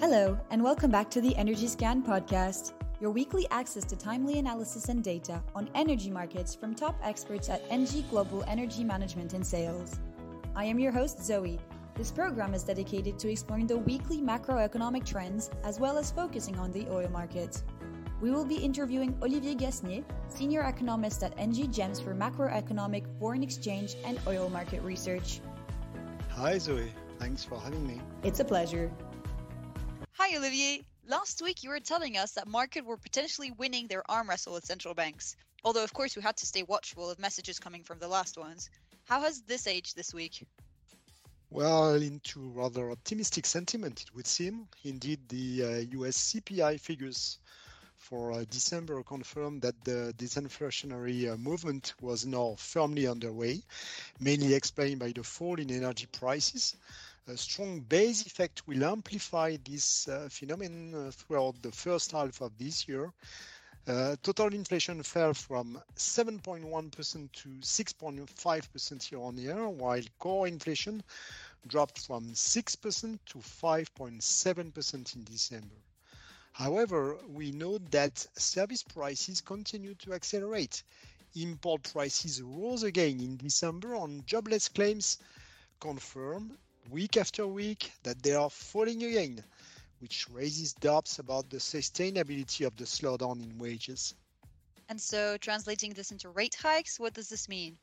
Hello, and welcome back to the Energy Scan podcast, your weekly access to timely analysis and data on energy markets from top experts at ENGIE Global Energy Management and Sales. I am your host, Zoe. This program is dedicated to exploring the weekly macroeconomic trends as well as focusing on the oil market. We will be interviewing Olivier Gasnier, senior economist at ENGIE Gems for macroeconomic, foreign exchange, and oil market research. Hi, Zoe. Thanks for having me. It's a pleasure. Hi, Olivier. Last week you were telling us that market were potentially winning their arm wrestle with central banks. Although, of course, we had to stay watchful of messages coming from the last ones. How has this aged this week? Well, into rather optimistic sentiment, it would seem. Indeed, the uh, US CPI figures for uh, December confirmed that the disinflationary uh, movement was now firmly underway, mainly explained by the fall in energy prices a strong base effect will amplify this uh, phenomenon uh, throughout the first half of this year. Uh, total inflation fell from 7.1% to 6.5% year on year, while core inflation dropped from 6% to 5.7% in December. However, we note that service prices continue to accelerate. Import prices rose again in December on jobless claims confirm week after week that they are falling again, which raises doubts about the sustainability of the slowdown in wages. And so, translating this into rate hikes, what does this mean?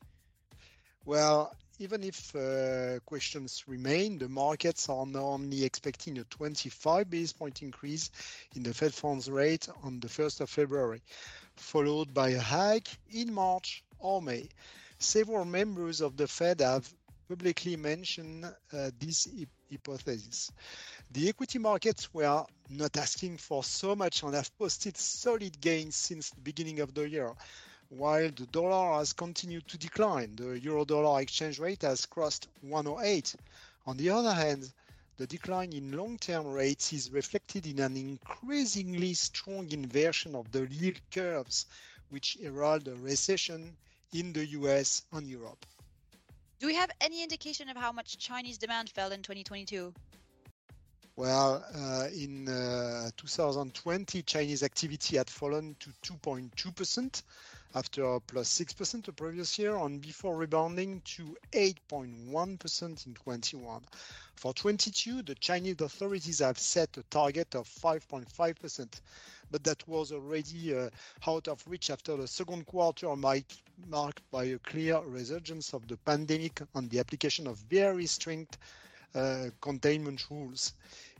Well, even if uh, questions remain, the markets are now only expecting a 25 basis point increase in the Fed funds rate on the 1st of February, followed by a hike in March or May. Several members of the Fed have publicly mention uh, this hypothesis. The equity markets were not asking for so much and have posted solid gains since the beginning of the year. While the dollar has continued to decline, the euro dollar exchange rate has crossed 108. On the other hand, the decline in long term rates is reflected in an increasingly strong inversion of the yield curves, which herald a recession in the US and Europe. Do we have any indication of how much Chinese demand fell in 2022? Well, uh, in uh, 2020, Chinese activity had fallen to 2.2% after plus 6% the previous year and before rebounding to 8.1% in 21. For 22, the Chinese authorities have set a target of 5.5%, but that was already uh, out of reach after the second quarter might marked by a clear resurgence of the pandemic and the application of very strict uh, containment rules.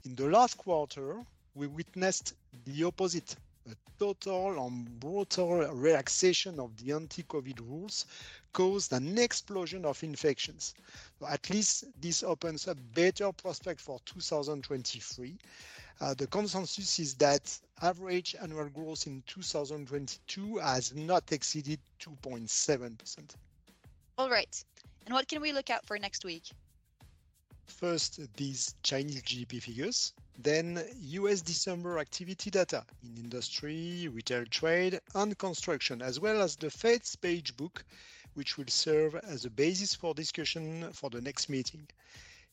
In the last quarter, we witnessed the opposite a total and brutal relaxation of the anti COVID rules caused an explosion of infections. So at least this opens up better prospect for 2023. Uh, the consensus is that average annual growth in 2022 has not exceeded 2.7%. All right. And what can we look out for next week? First, these Chinese GDP figures, then US December activity data in industry, retail trade, and construction, as well as the Fed's Beige Book, which will serve as a basis for discussion for the next meeting.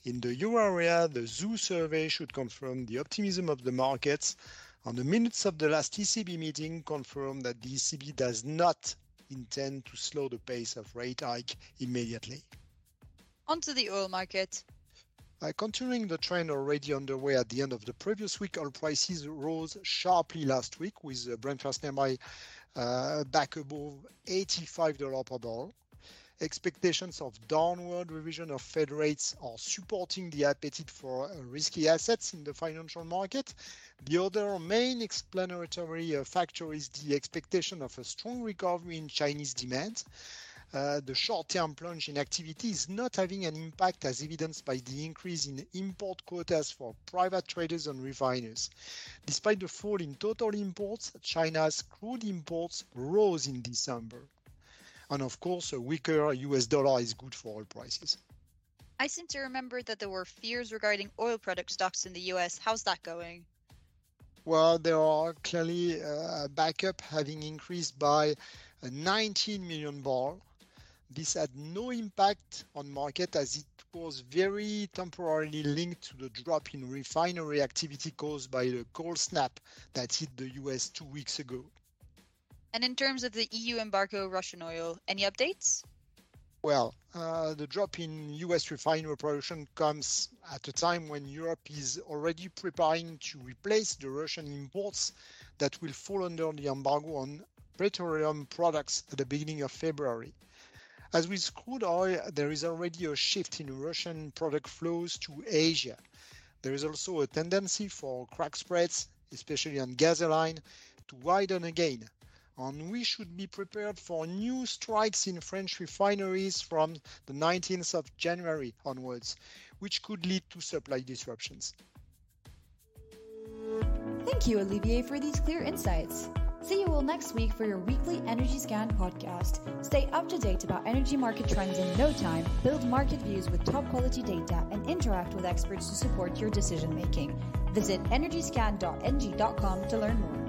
In the euro area, the ZEW survey should confirm the optimism of the markets, and the minutes of the last ECB meeting confirm that the ECB does not intend to slow the pace of rate hike immediately. Onto the oil market. Uh, continuing the trend already underway at the end of the previous week, oil prices rose sharply last week with Brent First NMI uh, back above $85 per barrel. Expectations of downward revision of Fed rates are supporting the appetite for uh, risky assets in the financial market. The other main explanatory uh, factor is the expectation of a strong recovery in Chinese demand. Uh, the short-term plunge in activity is not having an impact as evidenced by the increase in import quotas for private traders and refiners. Despite the fall in total imports, China's crude imports rose in December. And of course, a weaker US dollar is good for oil prices. I seem to remember that there were fears regarding oil product stocks in the US. How's that going? Well, there are clearly uh, a backup having increased by 19 million barrels this had no impact on market as it was very temporarily linked to the drop in refinery activity caused by the cold snap that hit the US two weeks ago. And in terms of the EU embargo Russian oil, any updates? Well, uh, the drop in US refinery production comes at a time when Europe is already preparing to replace the Russian imports that will fall under the embargo on petroleum products at the beginning of February. As with crude oil, there is already a shift in Russian product flows to Asia. There is also a tendency for crack spreads, especially on gasoline, to widen again. And we should be prepared for new strikes in French refineries from the 19th of January onwards, which could lead to supply disruptions. Thank you, Olivier, for these clear insights. See you all next week for your weekly Energy Scan podcast. Stay up to date about energy market trends in no time, build market views with top quality data, and interact with experts to support your decision making. Visit energyscan.engie.com to learn more.